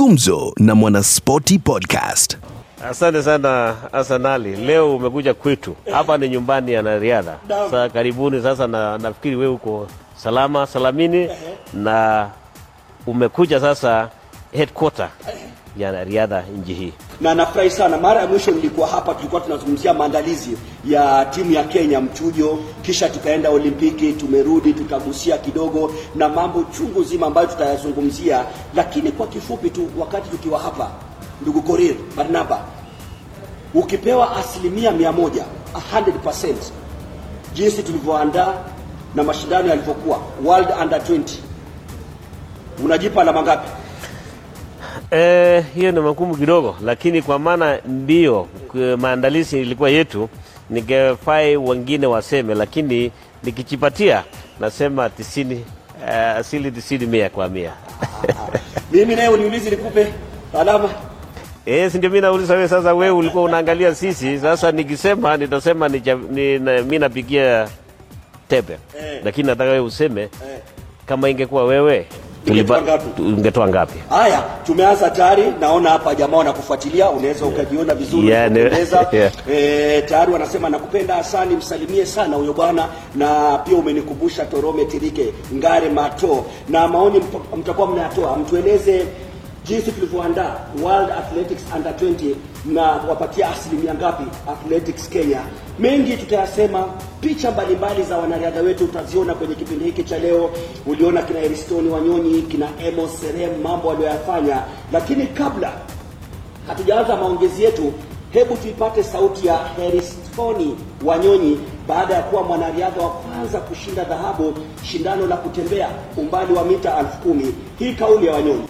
Gumzo na Mwanaspoti Podcast. Asante sana Asanali, leo umekuja kwetu hapa, ni nyumbani ya nariadha Sasa karibuni. Sasa na, nafikiri wewe uko salama salamini na umekuja sasa headquarter ya riadha nchi hii. na nafurahi sana. Mara ya mwisho nilikuwa hapa, tulikuwa tunazungumzia maandalizi ya timu ya Kenya mchujo, kisha tukaenda Olimpiki, tumerudi tukagusia kidogo na mambo chungu zima ambayo tutayazungumzia, lakini kwa kifupi tu, wakati tukiwa hapa, ndugu Korir Barnaba, ukipewa asilimia mia moja 100% jinsi tulivyoandaa na mashindano yalivyokuwa World Under 20 unajipa alama ngapi? Eh, hiyo ni magumu kidogo, lakini kwa maana ndio maandalizi ilikuwa yetu, ningefai wengine waseme, lakini nikijipatia nasema tisini, uh, asili tisini mia kwa mia. Mimi naye uniulizi nikupe alama Eh, si ndio mimi nauliza wewe sasa, wewe ulikuwa unaangalia sisi, sasa nikisema nitasema ni, ni, mimi napigia tepe Eh. lakini nataka wewe useme kama ingekuwa wewe Ungetoa ngapi? Haya, tumeanza tayari. Naona hapa jamaa wanakufuatilia, unaweza ukajiona vizuri Yeah, kupendeza. yeah. E, tayari wanasema nakupenda Hasani, msalimie sana huyo bwana, na pia umenikumbusha Torome Tirike Ngare Mato, na maoni mtakuwa mnayatoa, mtueleze jinsi tulivyoandaa World Athletics Under 20 na wapatia asilimia ngapi Athletics Kenya. Mengi tutayasema, picha mbalimbali za wanariadha wetu utaziona kwenye kipindi hiki cha leo. Uliona kina Eristoni Wanyonyi, kina Emos Serem, mambo aliyoyafanya. lakini kabla hatujaanza maongezi yetu, hebu tuipate sauti ya Heristoni Wanyonyi baada ya kuwa mwanariadha wa kwanza kushinda dhahabu shindano la kutembea umbali wa mita elfu kumi. Hii kauli ya Wanyonyi.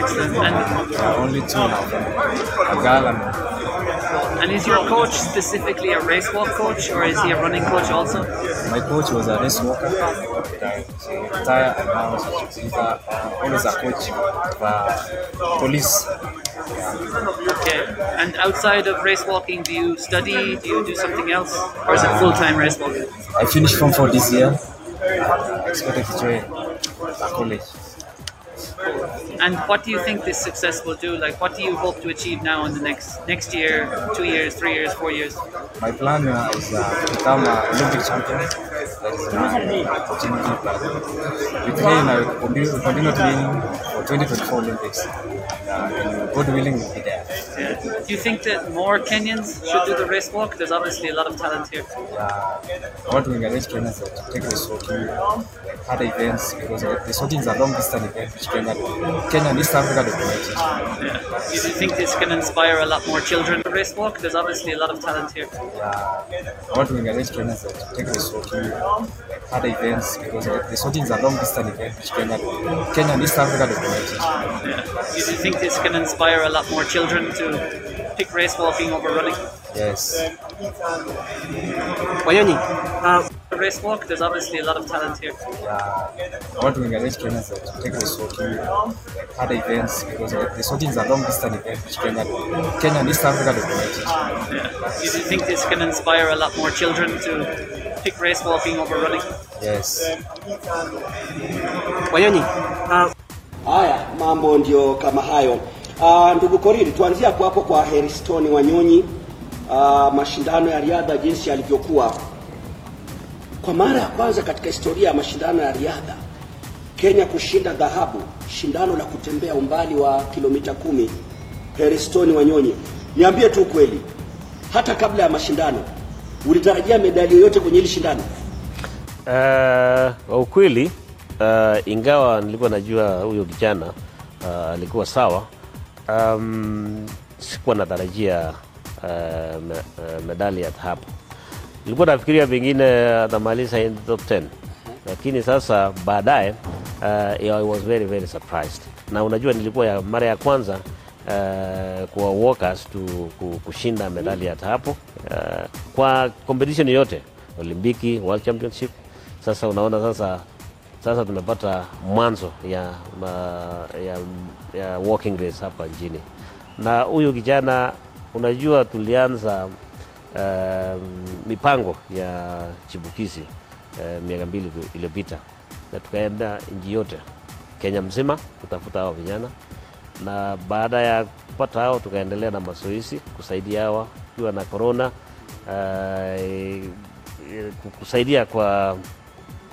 Excellent. And is your coach specifically a race walk coach or is he a running coach also? my coach was a race walker. She retired and now she's always a coach uh, police. Okay. And outside of race walking, do you study? Do you do something else? Or is it full time race walking? I finished Form 4 this year. I expected to join a college. And what do you think this success will do? Like, what do you hope to achieve now in the next next year, two years, three years, four years? My plan uh, is to become an Olympic champion. That is my opportunity. We train, I continue, continue training 2024 Olympics. Uh, and God willing, we'll be there. Yeah. Do you think that more Kenyans should do the race walk? There's obviously a lot of talent here. uh, I want to encourage trainers that take this walking like hard events because uh, the sorting is a long distance event which Kenya, Kenya and East Africa dominated. Yeah. Do you think this can inspire a lot more children to race walk? There's obviously a lot of talent here. Uh, I want to encourage trainers that take this walking like hard events because uh, the sorting is a long distance event which Kenya, Kenya and East Africa dominated. Yeah. Do you think this can inspire a lot more children to pick race walking over running? Yes. Wanyonyi, Race walk, there's obviously a lot of talent here. Uh, I want to encourage trainers that take this walking like hard events because uh, the sorting is a long distance event which Kenya, Kenya and East Africa dominated. Yeah. Do you think this can inspire a lot more children to pick race walking over running? Yes. Wanyonyi, ah, Haya, mambo ndio kama hayo. Uh, ndugu Koriri, tuanzie hapo hapo kwa Heristoni Wanyonyi. Uh, mashindano ya riadha jinsi yalivyokuwa kwa mara ya kwanza katika historia ya mashindano ya riadha, Kenya kushinda dhahabu shindano la kutembea umbali wa kilomita kumi. Heristoni Wanyonyi, niambie tu kweli, hata kabla ya mashindano ulitarajia medali yoyote kwenye hili shindano? Uh, ukweli uh, ingawa nilikuwa najua huyo kijana uh, alikuwa sawa, um, sikuwa natarajia uh, me, uh, medali ya dhahabu. Nilikuwa nafikiria pengine atamaliza in top 10 lakini sasa baadaye uh, I was very very surprised, na unajua nilikuwa ya mara ya kwanza uh, kwa walkers tu kushinda medali ya dhahabu uh, kwa competition yote Olimpiki, World Championship. Sasa unaona sasa sasa tumepata mwanzo ya, ya, ya walking race hapa nchini, na huyu kijana unajua tulianza uh, mipango ya chipukizi uh, miaka mbili iliyopita. Na tukaenda nchi yote Kenya mzima kutafuta hao vijana. Na baada ya kupata hao tukaendelea na mazoezi kusaidia hawa kiwa na korona uh, kusaidia kwa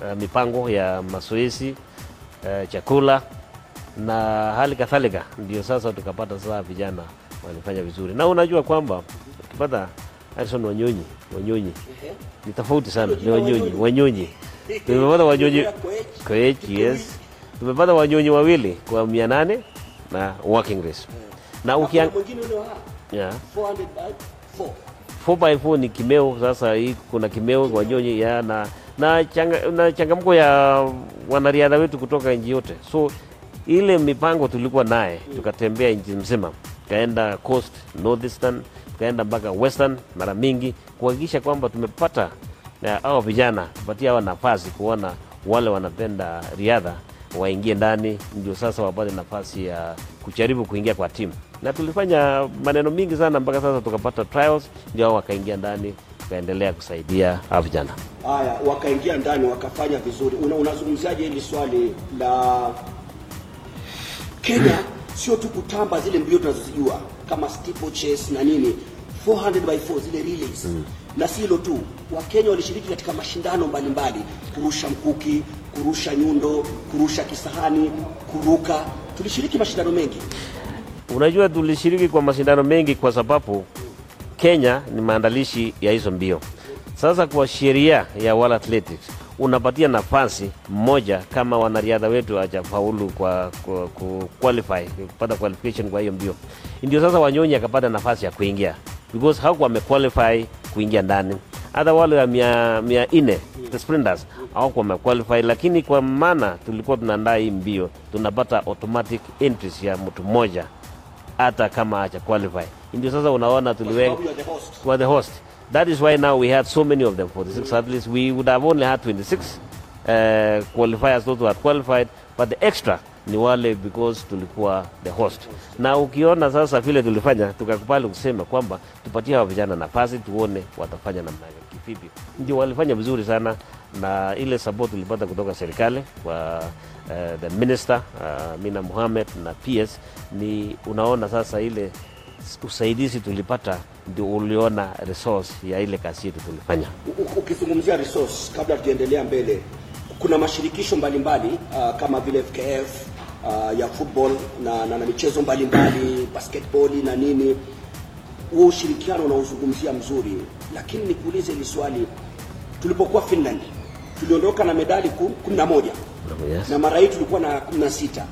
uh, mipango ya mazoezi uh, chakula na hali kadhalika, ndio sasa tukapata sasa vijana walifanya vizuri, na unajua kwamba ukipata Harrison Wanyonyi Wanyonyi. Ni tofauti sana, ni Wanyonyi. Wanyonyi tumepata Wanyonyi. Koech, yes, tumepata Wanyonyi wawili kwa mia nane na walking race. Na ukiang... yeah. 400 by 4 4x4 ni kimeo. Sasa. Hii kuna kimeo Wanyonyi ya na na, changa, na changamko ya wanariadha wetu kutoka nchi yote, so ile mipango tulikuwa naye, tukatembea nchi mzima, tukaenda coast, northeastern, tukaenda mpaka western mara mingi kuhakikisha kwamba tumepata na hao vijana tupatia hawa nafasi kuona wale wanapenda riadha waingie ndani, ndio sasa wapate nafasi ya kujaribu kuingia kwa timu, na tulifanya maneno mingi sana mpaka sasa tukapata trials, ndio wakaingia ndani, tukaendelea kusaidia vijana. haya wakaingia ndani wakafanya vizuri. Una, unazungumziaje hili swali la Kenya? Sio tu kutamba zile mbio tunazozijua kama steeplechase na nini 400 by 4 zile relays na si hilo tu, Wakenya walishiriki katika mashindano mbalimbali, kurusha mkuki, kurusha nyundo, kurusha kisahani, kuruka. Tulishiriki mashindano mengi. Unajua, tulishiriki kwa mashindano mengi kwa sababu Kenya ni maandalishi ya hizo mbio. Sasa kwa sheria ya World Athletics unapatia nafasi mmoja kama wanariadha wetu hajafaulu kwa, kwa, ku qualify kupata qualification kwa hiyo mbio, ndio sasa Wanyonyi akapata nafasi ya kuingia because hakuwa amequalify kuingia ndani. Hata wale wa mia, mia nne sprinters hawakuwa wamequalify, lakini kwa maana tulikuwa tunaandaa hii mbio tunapata automatic entries ya mtu mmoja hata kama haja qualify. Ndio sasa unaona tuliweka kwa the host. That is why now we had so many of them, 46 athletes. We would have only had 26 uh, qualifiers, those who had qualified, but the extra ni wale because tulikuwa the host. Na ukiona sasa vile tulifanya, tukakubali kusema kwamba tupatie hawa vijana nafasi tuone watafanya namna kivipi. Ndio walifanya vizuri sana, na ile support tulipata kutoka serikali kwa uh, the minister uh, Mina Mohamed na PS ni unaona sasa ile usaidizi tulipata ndio uliona resource ya ile kazi yetu tulifanya. Ukizungumzia resource, kabla tujaendelea mbele, kuna mashirikisho mbalimbali uh, kama vile FKF uh, ya football na, na, na michezo mbalimbali basketball na nini, huo ushirikiano unaozungumzia mzuri, lakini nikuulize hili swali, tulipokuwa Finland tuliondoka na medali ku- kumi na moja Yes. na mara hii tulikuwa na kumi na sita.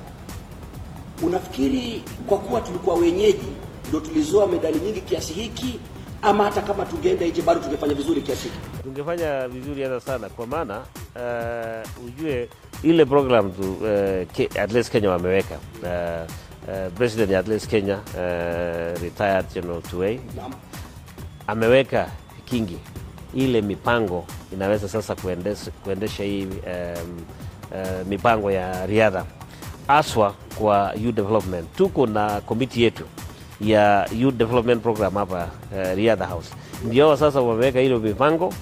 Unafikiri kwa kuwa tulikuwa wenyeji ndio tulizoa medali nyingi kiasi hiki, ama hata kama tungeenda nje bado tungefanya vizuri kiasi hiki? Tungefanya vizuri hata sana, kwa maana uh, ujue ile program tu uh, Ke- Athletes Kenya wameweka. Uh, uh, president ya Athletes Kenya uh, retired General Tuwei. Ameweka kingi. Ile mipango inaweza sasa kuendesha, kuendesha hii um, uh, mipango ya riadha. Aswa kwa youth development. Tuko na komiti yetu ya youth development program hapa uh, Riadha House, ndio sasa wameweka ile mipango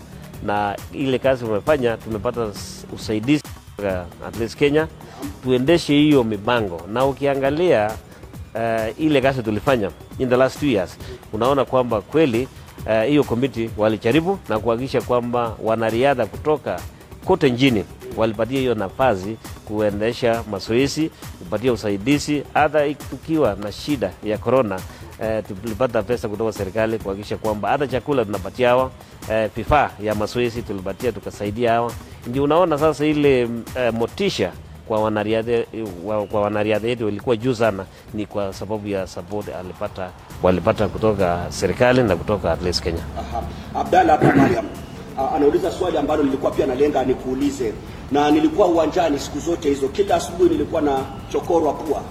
na ile kazi wamefanya, tumepata usaidizi kutoka least Kenya tuendeshe hiyo mipango, na ukiangalia uh, ile kazi tulifanya in the last two years, unaona kwamba kweli uh, hiyo komiti walijaribu na kuhakikisha kwamba wanariadha kutoka kote nchini walipatia hiyo nafasi kuendesha mazoezi, kupatia usaidizi. Hata tukiwa na shida ya korona. eh, tulipata pesa kutoka serikali kuhakikisha kwamba hata chakula tunapatia hawa eh, ya mazoezi tulipatia, tukasaidia hawa. Ndio unaona sasa ile uh, motisha kwa wanariadha wa- kwa wanariadha yetu ilikuwa juu sana, ni kwa sababu ya support alipata walipata kutoka serikali na kutoka Athletics Kenya. Aha. Abdalla hapa Mariam anauliza swali ambalo nilikuwa pia nalenga nikuulize, na nilikuwa uwanjani siku zote hizo, kila asubuhi nilikuwa na chokorwa pua.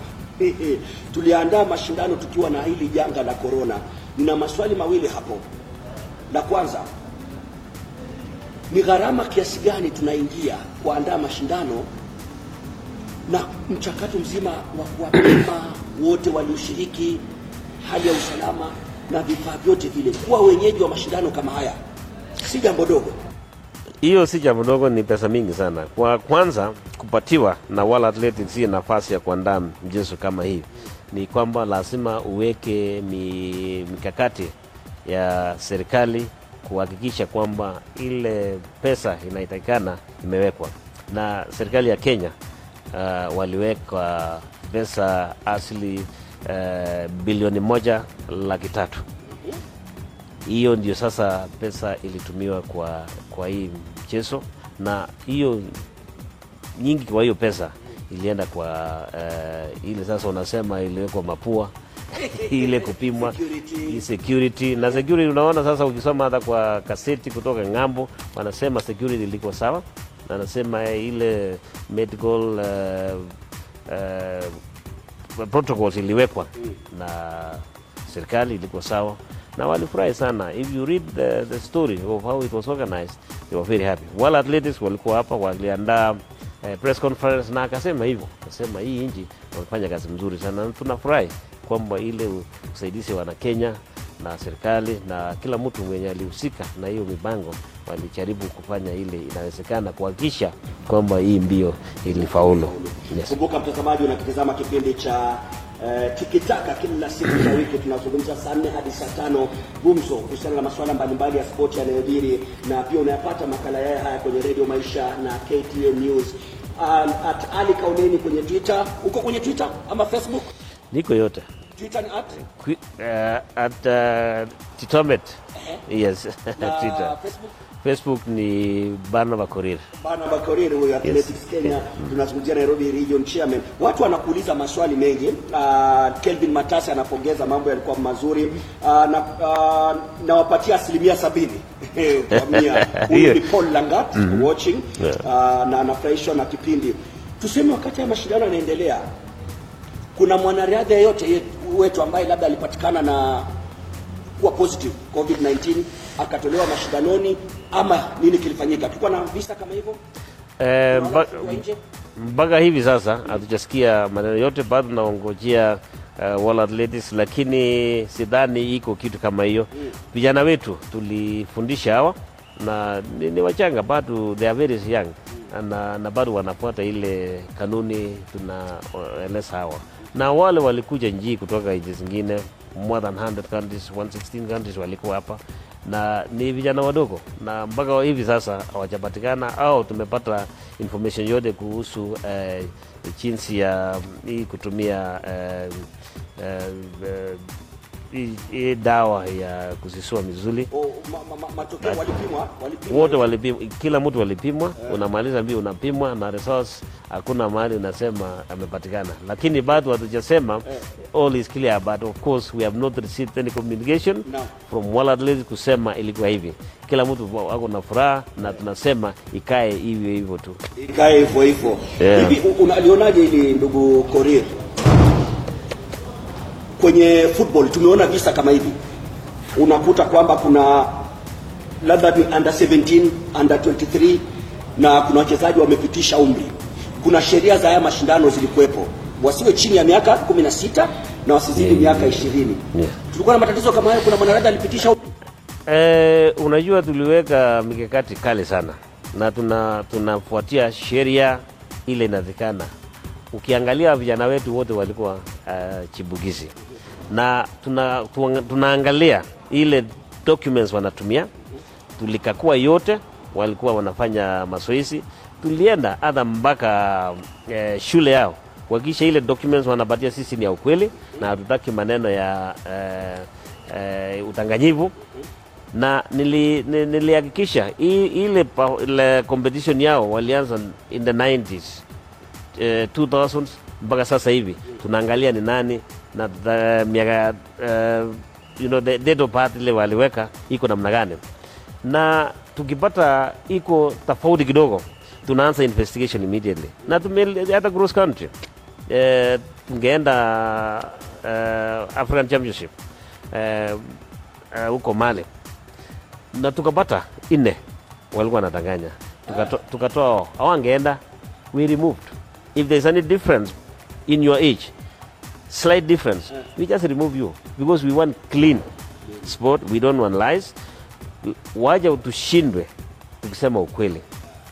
Tuliandaa mashindano tukiwa na hili janga la korona. Nina maswali mawili hapo. La kwanza ni gharama kiasi gani tunaingia kuandaa mashindano na mchakato mzima wa kuwapima wote walioshiriki, hali ya usalama na vifaa vyote vile. Kuwa wenyeji wa mashindano kama haya si jambo dogo. hiyo si jambo dogo, ni pesa mingi sana. Kwa kwanza kupatiwa na World Athletics hii nafasi ya kuandaa mchezo kama hii ni kwamba lazima uweke mikakati ya serikali kuhakikisha kwamba ile pesa inahitakikana imewekwa, na serikali ya Kenya uh, waliweka pesa asili uh, bilioni moja laki tatu. Hiyo ndio sasa pesa ilitumiwa kwa kwa hii mchezo, na hiyo nyingi kwa hiyo pesa ilienda kwa uh, ile sasa unasema iliwekwa mapua ile kupimwa Security. security na security. Unaona sasa, ukisoma hata kwa kaseti kutoka ng'ambo, wanasema security ilikuwa sawa, na anasema ile medical uh, uh, protocols iliwekwa na serikali ilikuwa sawa na walifurahi sana. If you read the, the story of how it was organized, they were very happy. World Athletics walikuwa hapa waliandaa eh, press conference na akasema hivyo, akasema hii nchi wamefanya kazi mzuri sana, na tunafurahi kwamba ile usaidizi wana Kenya na serikali na kila mtu mwenye alihusika na hiyo mipango walijaribu kufanya ile inawezekana kuhakikisha kwamba hii mbio ilifaulu. Yes. Kumbuka mtazamaji, unakitazama kipindi cha uh, Tikitaka kila siku za wiki. Tunazungumza saa nne hadi saa tano gumzo kuhusiana na masuala mbalimbali ya spoti yanayojiri, na pia unayapata makala yaya haya kwenye redio Maisha na KTN News. Um, at Ali Kauneni kwenye Twitter. Uko kwenye Twitter ama Facebook? Niko yote Twitter ni at uh, at uh, Titomet. Yes, na Twitter. Facebook Facebook ni Barnaba Korir. Bana Bakoriri huyo Athletics Kenya, tunazungumzia Nairobi Region Chairman. Watu wanakuuliza maswali mengi. Uh, Kelvin Matasa anapongeza mambo yalikuwa mazuri uh, na uh, nawapatia asilimia sabini. Huyu ni Paul Langat watching uh, na anafurahishwa na kipindi. Tuseme wakati ya mashindano yanaendelea, kuna mwanariadha yeyote yetu- wetu ambaye labda alipatikana na kuwa positive COVID-19 akatolewa mashindanoni ama nini kilifanyika? Tulikuwa na visa kama hivyo? Eh, mpaka hivi sasa hatujasikia maneno yote, bado naongojea uh, World Athletics, lakini sidhani iko kitu kama hiyo. Vijana wetu tulifundisha hawa na ni, ni wachanga bado, they are very young. Na, na bado wanafuata ile kanuni tunaeleza hawa, na wale walikuja njii kutoka nchi zingine more than 100 countries 116 countries walikuwa hapa. Na ni vijana wadogo, na mpaka hivi sasa hawajapatikana au tumepata information yote kuhusu eh, jinsi ya hii kutumia eh, eh, eh, hii- dawa ya kuzisua mizuli O, ma, ma, ma, matokeo walipimwa walipimwa wote walipimwa, kila mtu walipimwa. Unamaliza mbio unapimwa na results, hakuna mahali unasema amepatikana, lakini bado hatujasema all is clear, but of course we have not received any communication No. from Wildlife kusema ilikuwa hivi. Kila mtu ako na furaha na tunasema ikae hivyo hivyo tu. ikae hivyo hivyo. Yeah. Hivi unalionaje ili ndugu Korir? Kwenye football tumeona visa kama hivi, unakuta kwamba kuna labda ni under 17, under 23 na kuna wachezaji wamepitisha umri. Kuna sheria za haya mashindano zilikuwepo, wasiwe chini ya miaka 16 na wasizidi miaka 20. Yeah. Tulikuwa na matatizo kama hayo, kuna mwanariadha alipitisha umri. Eh, unajua tuliweka mikakati kali sana na tuna tunafuatia sheria ile inatakikana. Ukiangalia vijana wetu wote walikuwa uh, chibukizi na tuna, tuna, tunaangalia ile documents wanatumia, tulikakua yote, walikuwa wanafanya mazoezi, tulienda hata mpaka eh, shule yao kuhakikisha ile documents wanapatia sisi ni ya ukweli na hatutaki maneno ya eh, eh, udanganyifu. Na nili- nilihakikisha nili ile, ile competition yao walianza in the 90s eh, 2000s mpaka sasa hivi. Tunaangalia ni nani na tuta- miaka uh, you know, the date of birth ile waliweka iko namna gani, na tukipata iko tofauti kidogo tunaanza investigation immediately, na tume hata cross country eh, tungeenda uh, African Championship huko uh, uh, Mali. Na tukapata nne walikuwa wanadanganya, Tukato- tukatoa hawangeenda, we removed. If there's any difference in your age, slight difference, we just remove you because we want clean sport, we don't want lies. Waja tushindwe tukisema ukweli.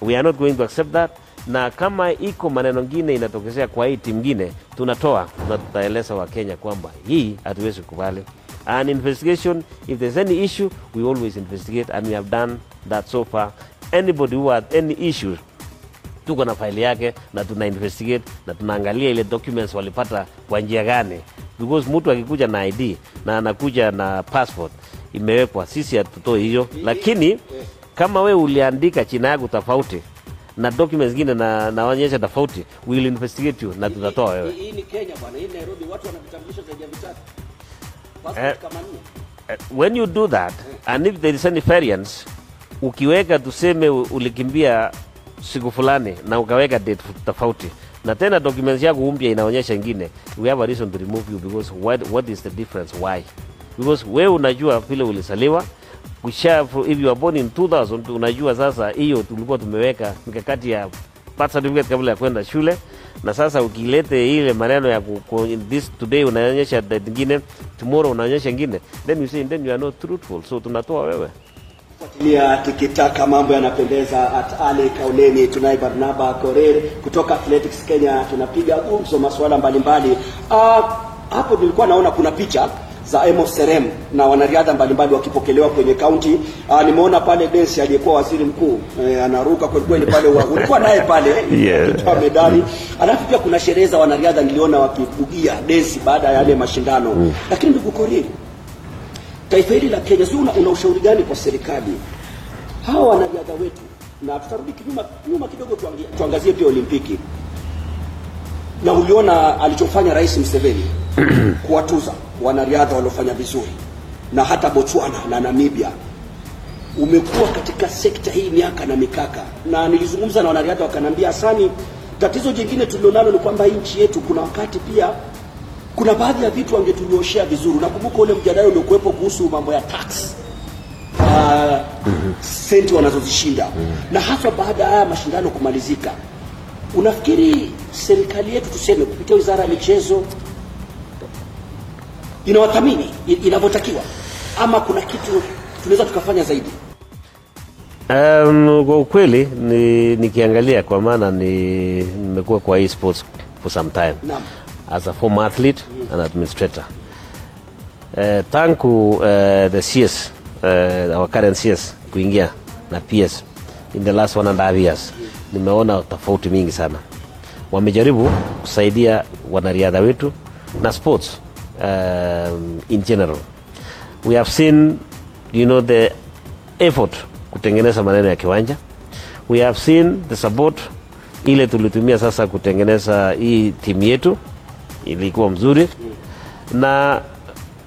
We are not going to accept that, na kama iko maneno ngine inatokezea kwa hii timu ngine, tunatoa na tutaeleza Wakenya kwamba hii hatuwezi kubali. An investigation, if there's any issue, we always investigate and we have done that so far. Anybody who had any issues tuko na faili yake na tuna investigate na tunaangalia ile documents walipata kwa njia gani, because mtu akikuja na ID na anakuja na passport imewekwa, sisi hatutoi hiyo, lakini kama we uliandika china yako tofauti na documents zingine na naonyesha tofauti, we will investigate you na tutatoa wewe. Hii ni Kenya bwana, hii Nairobi watu wana vitambulisho zaidi ya vitatu. Eh. Passport kama nne. Uh, when you do that and if there is any variance ukiweka tuseme ulikimbia siku fulani na ukaweka date tofauti. Na tena documents yako umpya inaonyesha ingine. We have a reason to remove you because what, what is the difference? Why? Because wewe unajua vile ulisaliwa. Kusha, if you are born in 2000 unajua sasa hiyo tulikuwa tumeweka mikakati ya birth certificate kabla ya kwenda shule. Na sasa ukilete ile maneno ya this today unaonyesha date ingine tomorrow unaonyesha ingine. Then you say then you are not truthful. So tunatoa wewe Fuatilia tikitaka, mambo yanapendeza. At Ali Kauleni tunaye Barnaba Korir kutoka Athletics Kenya, tunapiga gumzo masuala mbalimbali. Uh, hapo nilikuwa naona kuna picha za Amos Serem na wanariadha mbalimbali wakipokelewa kwenye kaunti. Uh, nimeona pale Densi aliyekuwa waziri mkuu eh, anaruka kweli kweli pale, ulikuwa naye pale Yeah. medali. Alafu pia kuna sherehe za wanariadha niliona wakibugia densi baada ya yale mashindano. Lakini ndugu Korir, taifa hili la Kenya, sio una, ushauri gani kwa serikali hawa wanariadha wetu, na tutarudi kinyuma nyuma kidogo, tuangazie pia Olimpiki, na uliona alichofanya Rais Museveni kuwatuza wanariadha waliofanya vizuri, na hata Botswana na Namibia. Umekuwa katika sekta hii miaka na mikaka, na nilizungumza na wanariadha wakaniambia, Hasani, tatizo jingine tulilonalo ni kwamba nchi yetu kuna wakati pia kuna baadhi ya vitu wangetunyoshea vizuri. Nakumbuka ule mjadala uliokuwepo kuhusu mambo ya tax uh, senti wanazozishinda na hasa baada ya haya mashindano kumalizika, unafikiri serikali yetu tuseme kupitia wizara ya michezo inawathamini inavyotakiwa, ama kuna kitu tunaweza tukafanya zaidi? Um, kwa ukweli ni, nikiangalia kwa maana ni nimekuwa kwa e-sports for some time Naam. As a former athlete and administrator. Uh, tangu uh, the CS uh, our current CS kuingia na PS in the last one and a half years. Nimeona tofauti mingi sana. Wamejaribu kusaidia wanariadha wetu na sports um, in general. We have seen you know the effort kutengeneza maneno ya kiwanja. We have seen the support ile tulitumia sasa kutengeneza hii timu yetu ilikuwa mzuri na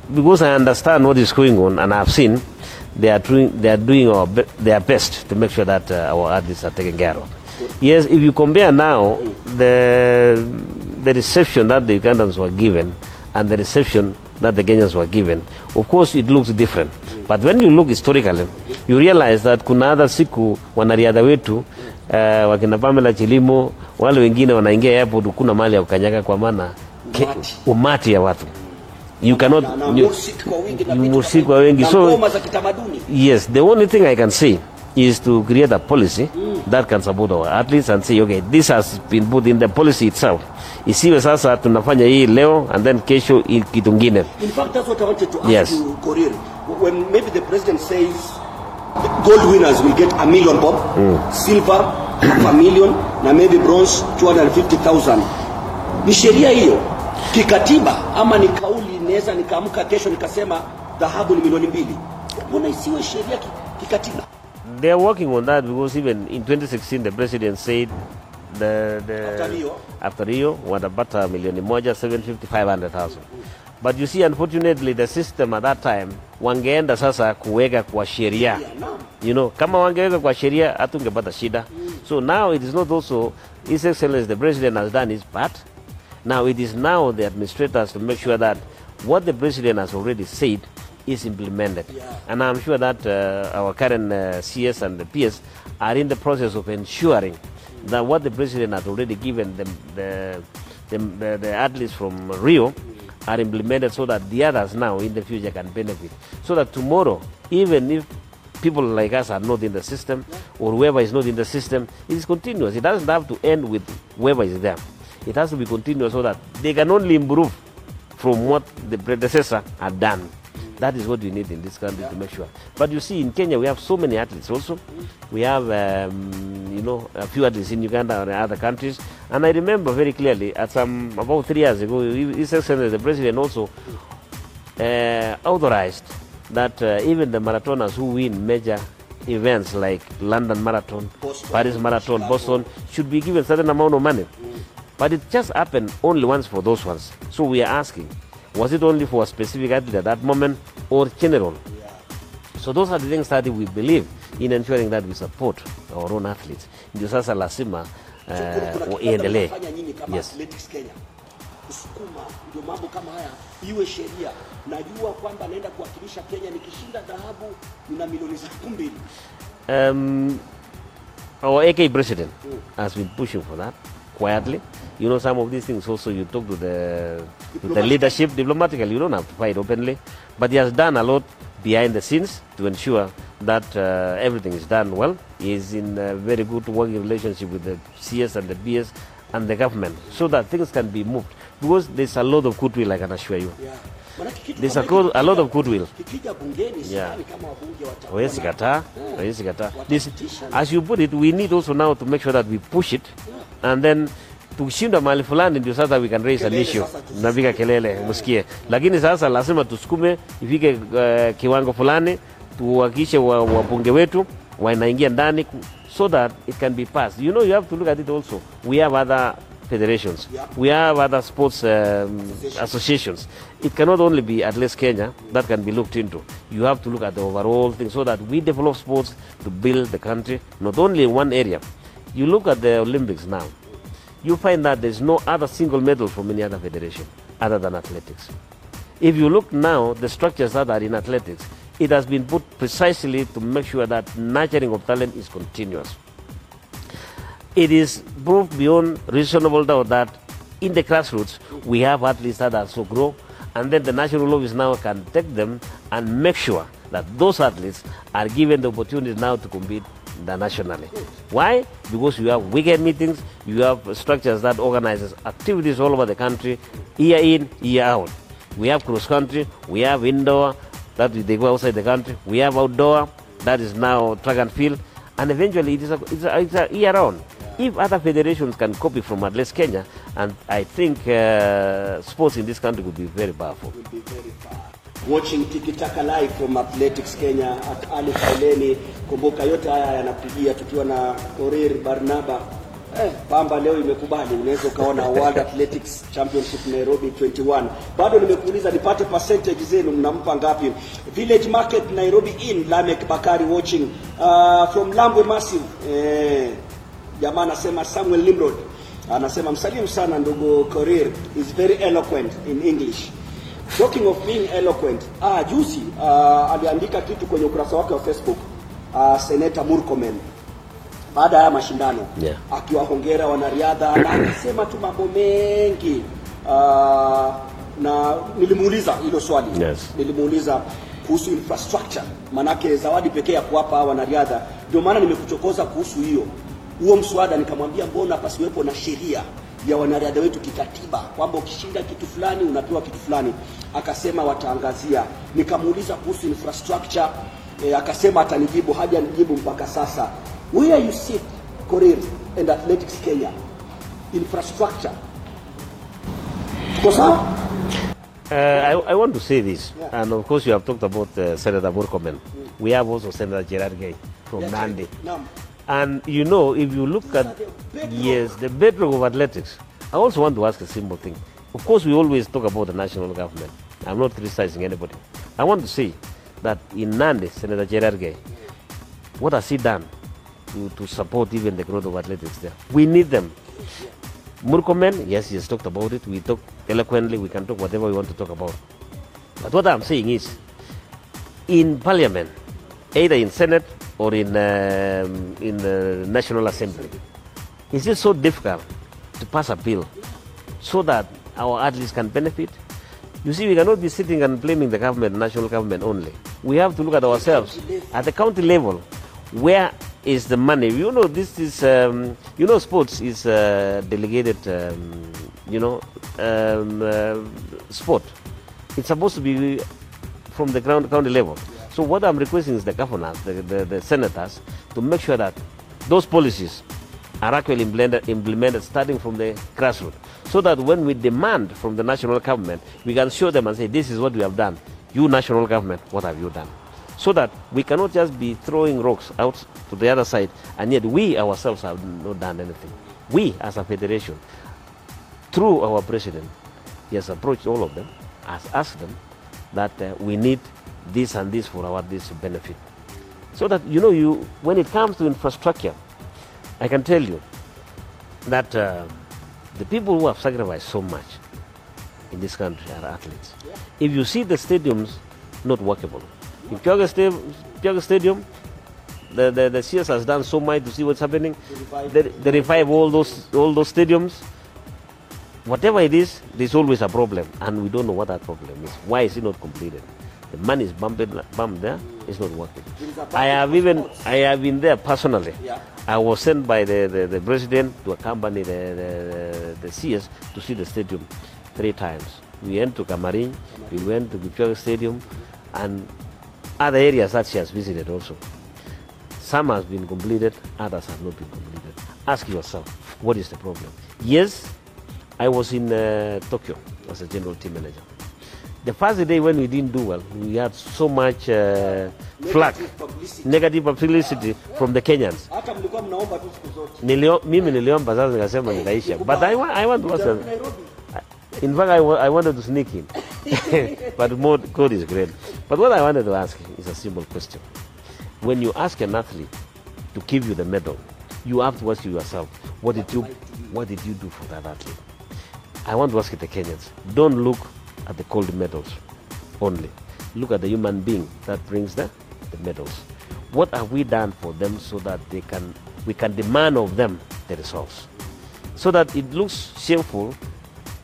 because I understand what is going on and I've seen they are doing, they are doing our be, their best to make sure that uh, our artists are taken care of. Yes, if you compare now the the reception that the Ugandans were given and the reception that the Kenyans were given, of course it looks different. But when you look historically, you realize that kuna hata siku wanariadha wetu uh, wakina Pamela Chilimo wale wengine wanaingia airport, kuna mali ya kukanyaga kwa maana Umati. umati ya watu. You cannot na, na you- muziki kwa wingi na you- vitu muziki kama- kwa wengi. so yes the only thing i can say is to create a policy that can support our athletes and say okay this has been put in the policy itself. Isiwe sasa tunafanya hii leo and then kesho kitu ngine In fact, that's what I wanted to ask Yes. you, Korir. When maybe the president says the gold winners will get a million bob, silver half a million, na maybe bronze 250,000. Ni sheria hiyo kikatiba ama ni kauli inaweza nikaamka kesho nikasema dhahabu ni milioni mbili? Mbona isiwe sheria ki- kikatiba? they are working on that because even in 2016 the president said the, the After Rio. after Rio watapata milioni moja 750 500,000 but you see unfortunately the system at that time wangeenda sasa kuweka kwa sheria you know kama wangeweka kwa sheria hatungepata shida so now it is not also his excellence the president has done his part now it is now the administrators to make sure that what the president has already said is implemented and i'm sure that uh, our current uh, cs and the ps are in the process of ensuring that what the president has already given them the, the, the, the athletes from rio are implemented so that the others now in the future can benefit so that tomorrow even if people like us are not in the system or whoever is not in the system, it is continuous. It doesn't have to end with whoever is there. It has to be continuous so that they can only improve from what the predecessor had done. That is what we need in this country to make sure. But you see, in Kenya, we have so many athletes also. We have, um, you know, a few athletes in Uganda and other countries. And I remember very clearly, at some about three years ago, His Excellency the President also uh, authorized that uh, even the marathoners who win major events like London Marathon, Boston, Paris Marathon, Chicago. Boston should be given certain amount of money. But it just happened only once for those ones. So we are asking, was it only for a specific athlete at that moment or general? So those are the things that we believe in ensuring that we support our own athletes. Ndio sasa lazima uh, iendelee. Yes. Kenya kusukuma ndio mambo kama haya iwe sheria. Najua kwamba naenda kuwakilisha Kenya, nikishinda dhahabu nina milioni zangu mbili. Um, our AK president has been pushing for that quietly. You know, some of these things also you talk to the, to the leadership diplomatically. You don't have to fight openly, but he has done a lot behind the scenes to ensure that uh, everything is done well. He is in a very good working relationship with the CS and the BS and the government, so that things can be moved. Because there's a lot of goodwill, I can assure you. Yeah. There's a, good, a lot of goodwill. Yeah. sidhani kama wabunge watakuwa hawezi na- kataa Eh, hawezi kataa This- watapitisha. as you put it we need also now to make sure that we push it and then tukishinda mahali fulani ndio sasa we can raise an issue. napiga kelele msikie. Lakini sasa lazima tusukume ifike uh, kiwango fulani tuhakikishe wa- wabunge wetu wanaingia ndani so that it can be passed. You know you have to look at it also. We have other federations. Yeah. we have other sports um, associations. It cannot only be at least Kenya that can be looked into. You have to look at the overall thing so that we develop sports to build the country not only in one area you look at the Olympics now you find that there's no other single medal from any other federation other than athletics. If you look now the structures that are in athletics it has been put precisely to make sure that nurturing of talent is continuous. It is proved beyond reasonable doubt that in the grassroots we have athletes that also grow and then the national office now can take them and make sure that those athletes are given the opportunity now to compete internationally. Why? Because you have weekend meetings, you have structures that organizes activities all over the country, year in, year out. We have cross country, we have indoor, that they go outside the country, we have outdoor, that is now track and field, and eventually it is a, it's a, it's a year round. If other federations can copy from at least Kenya, and I think uh, sports in this country would be very powerful. Watching Tikitaka live from Athletics Kenya at Ali Kaileni. Kumbuka yote haya yanapigia tukiwa na Korir Barnaba. Eh, Pamba leo imekubali, unaweza ukaona World Athletics Championship Nairobi 21. Bado nimekuuliza nipate percentage zenu, mnampa ngapi? Village Market Nairobi in Lamek Bakari watching uh, from Lambwe Massive eh, jamaa anasema Samuel Nimrod anasema msalimu sana ndugu Korir is very eloquent in English. Talking of being eloquent, ah, juzi ah, aliandika kitu kwenye ukurasa wake wa Facebook ah, Senator Murkomen baada ya haya mashindano Yeah. akiwahongera wanariadha na akisema tu mambo mengi ah, na nilimuuliza hilo swali Yes. nilimuuliza kuhusu infrastructure, manake zawadi pekee ya kuwapa wanariadha. Ndio maana nimekuchokoza kuhusu hiyo huo mswada, nikamwambia mbona pasiwepo na sheria ya wanariadha wetu kikatiba, kwamba ukishinda kitu fulani unapewa kitu fulani. Akasema wataangazia. Nikamuuliza kuhusu infrastructure e, akasema atanijibu, hajanijibu mpaka sasa. Where you sit Korir and Athletics Kenya infrastructure, tuko sawa? Uh, I, I want to say this, Yeah. and of course you have talked about uh, Senator Murkomen. We have also Senator Gerard Gay from Yeah, Nandi. Naam. And you know, if you look at yes, the bedrock of athletics. I also want to ask a simple thing. Of course, we always talk about the national government. I'm not criticizing anybody. I want to say that in Nandi, Senator Gerard Gay, what has he done to, to support even the growth of athletics there? We need them. Murkomen, yes, he has talked about it. We talk eloquently. We can talk whatever we want to talk about. But what I'm saying is, in Parliament, either in Senate or in um, in the National Assembly, is it so difficult to pass a bill so that our athletes can benefit, You see, we cannot be sitting and blaming the government, national government only. We have to look at ourselves at the county level. Where is the money? You know, this is, um, you know, sports is delegated, um, you know, um, uh, sport. It's supposed to be from the ground county level. So what I'm requesting is the governors, the, the, the senators, to make sure that those policies are actually implemented, implemented starting from the grassroots. So that when we demand from the national government, we can show them and say, this is what we have done. You national government, what have you done? So that we cannot just be throwing rocks out to the other side, and yet we ourselves have not done anything. We as a federation, through our president, he has approached all of them, has asked them that uh, we need this and this for our this benefit. So that you know, you when it comes to infrastructure, I can tell you that uh, the people who have sacrificed so much in this country are athletes. If you see the stadiums not workable, if Kyoga Stadium, Kyoga Stadium the, the, the CS has done so much to see what's happening. They, they revive all those all those stadiums. Whatever it is, there's always a problem, and we don't know what that problem is. Why is it not completed? The money is bumped, bumped there. It's not working. I have even I have been there personally. Yeah. I was sent by the, the, the president to accompany the, the, the, CS to see the stadium three times. We went to Kamarin, we went to Victoria Stadium, and other areas that she has visited also. Some has been completed, others have not been completed. Ask yourself, what is the problem? Yes, I was in uh, Tokyo as a general team manager. The first day when we didn't do well, we had so much uh, flack, Negative publicity. negative publicity from the Kenyans. hata mlikuwa mnaomba tu Nilio, mimi niliomba sasa nikasema nikaisha. But I, wa- I want to ask them. In fact, I, I wanted to sneak in. but more code is great. But what I wanted to ask is a simple question. When you ask an athlete to give you the medal, you have to ask yourself, what did you, what did you do for that athlete? I want to ask the Kenyans, don't look at the gold medals only. Look at the human being that brings the, the medals. What have we done for them so that they can, we can demand of them the results? So that it looks shameful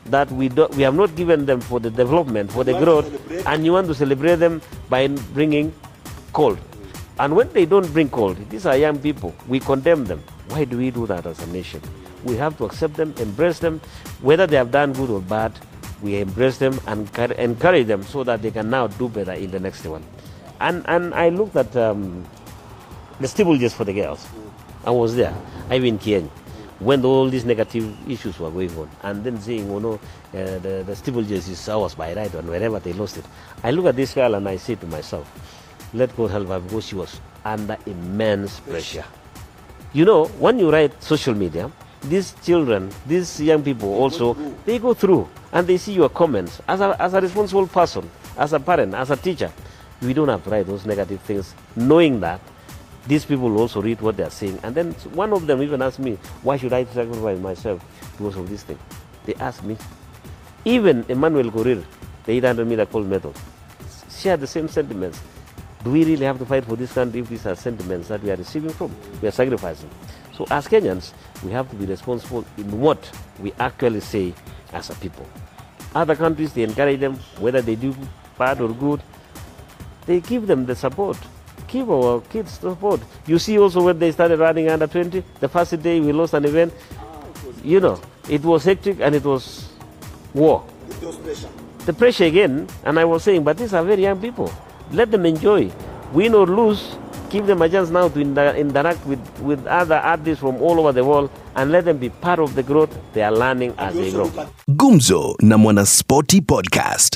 that we, do, we have not given them for the development, for the You to growth, and you want to celebrate them by bringing cold. And when they don't bring cold, these are young people. We condemn them. Why do we do that as a nation? We have to accept them, embrace them, whether they have done good or bad. We embrace them and encourage them so that they can now do better in the next one. And and I looked at um, the steeplejays for the girls. I was there. I've been Kenya when all these negative issues were going on, and then saying, "Oh no, uh, the the steeplejays is ours by right," and wherever they lost it. I look at this girl and I say to myself, "Let God help her because she was under immense pressure." You know, when you write social media, these children, these young people also, they go through and they see your comments. As a, as a responsible person, as a parent, as a teacher, we don't write those negative things, knowing that these people also read what they are saying. And then one of them even asked me, why should I sacrifice myself because of this thing? They asked me. Even Emmanuel Korir, the 800 meter gold medal, share the same sentiments. Do we really have to fight for this country if these are sentiments that we are receiving from? We are sacrificing. So as Kenyans, we have to be responsible in what we actually say as a people. Other countries, they encourage them, whether they do bad or good, they give them the support. Give our kids support. You see also when they started running under 20, the first day we lost an event, you know, it was hectic and it was war pressure the pressure again, and I was saying, but these are very young people. Let them enjoy. Win or lose, give them a chance now to inter- interact with, with other artists from all over the world and let them be part of the growth they are learning as they grow. Gumzo na Mwanaspoti Podcast.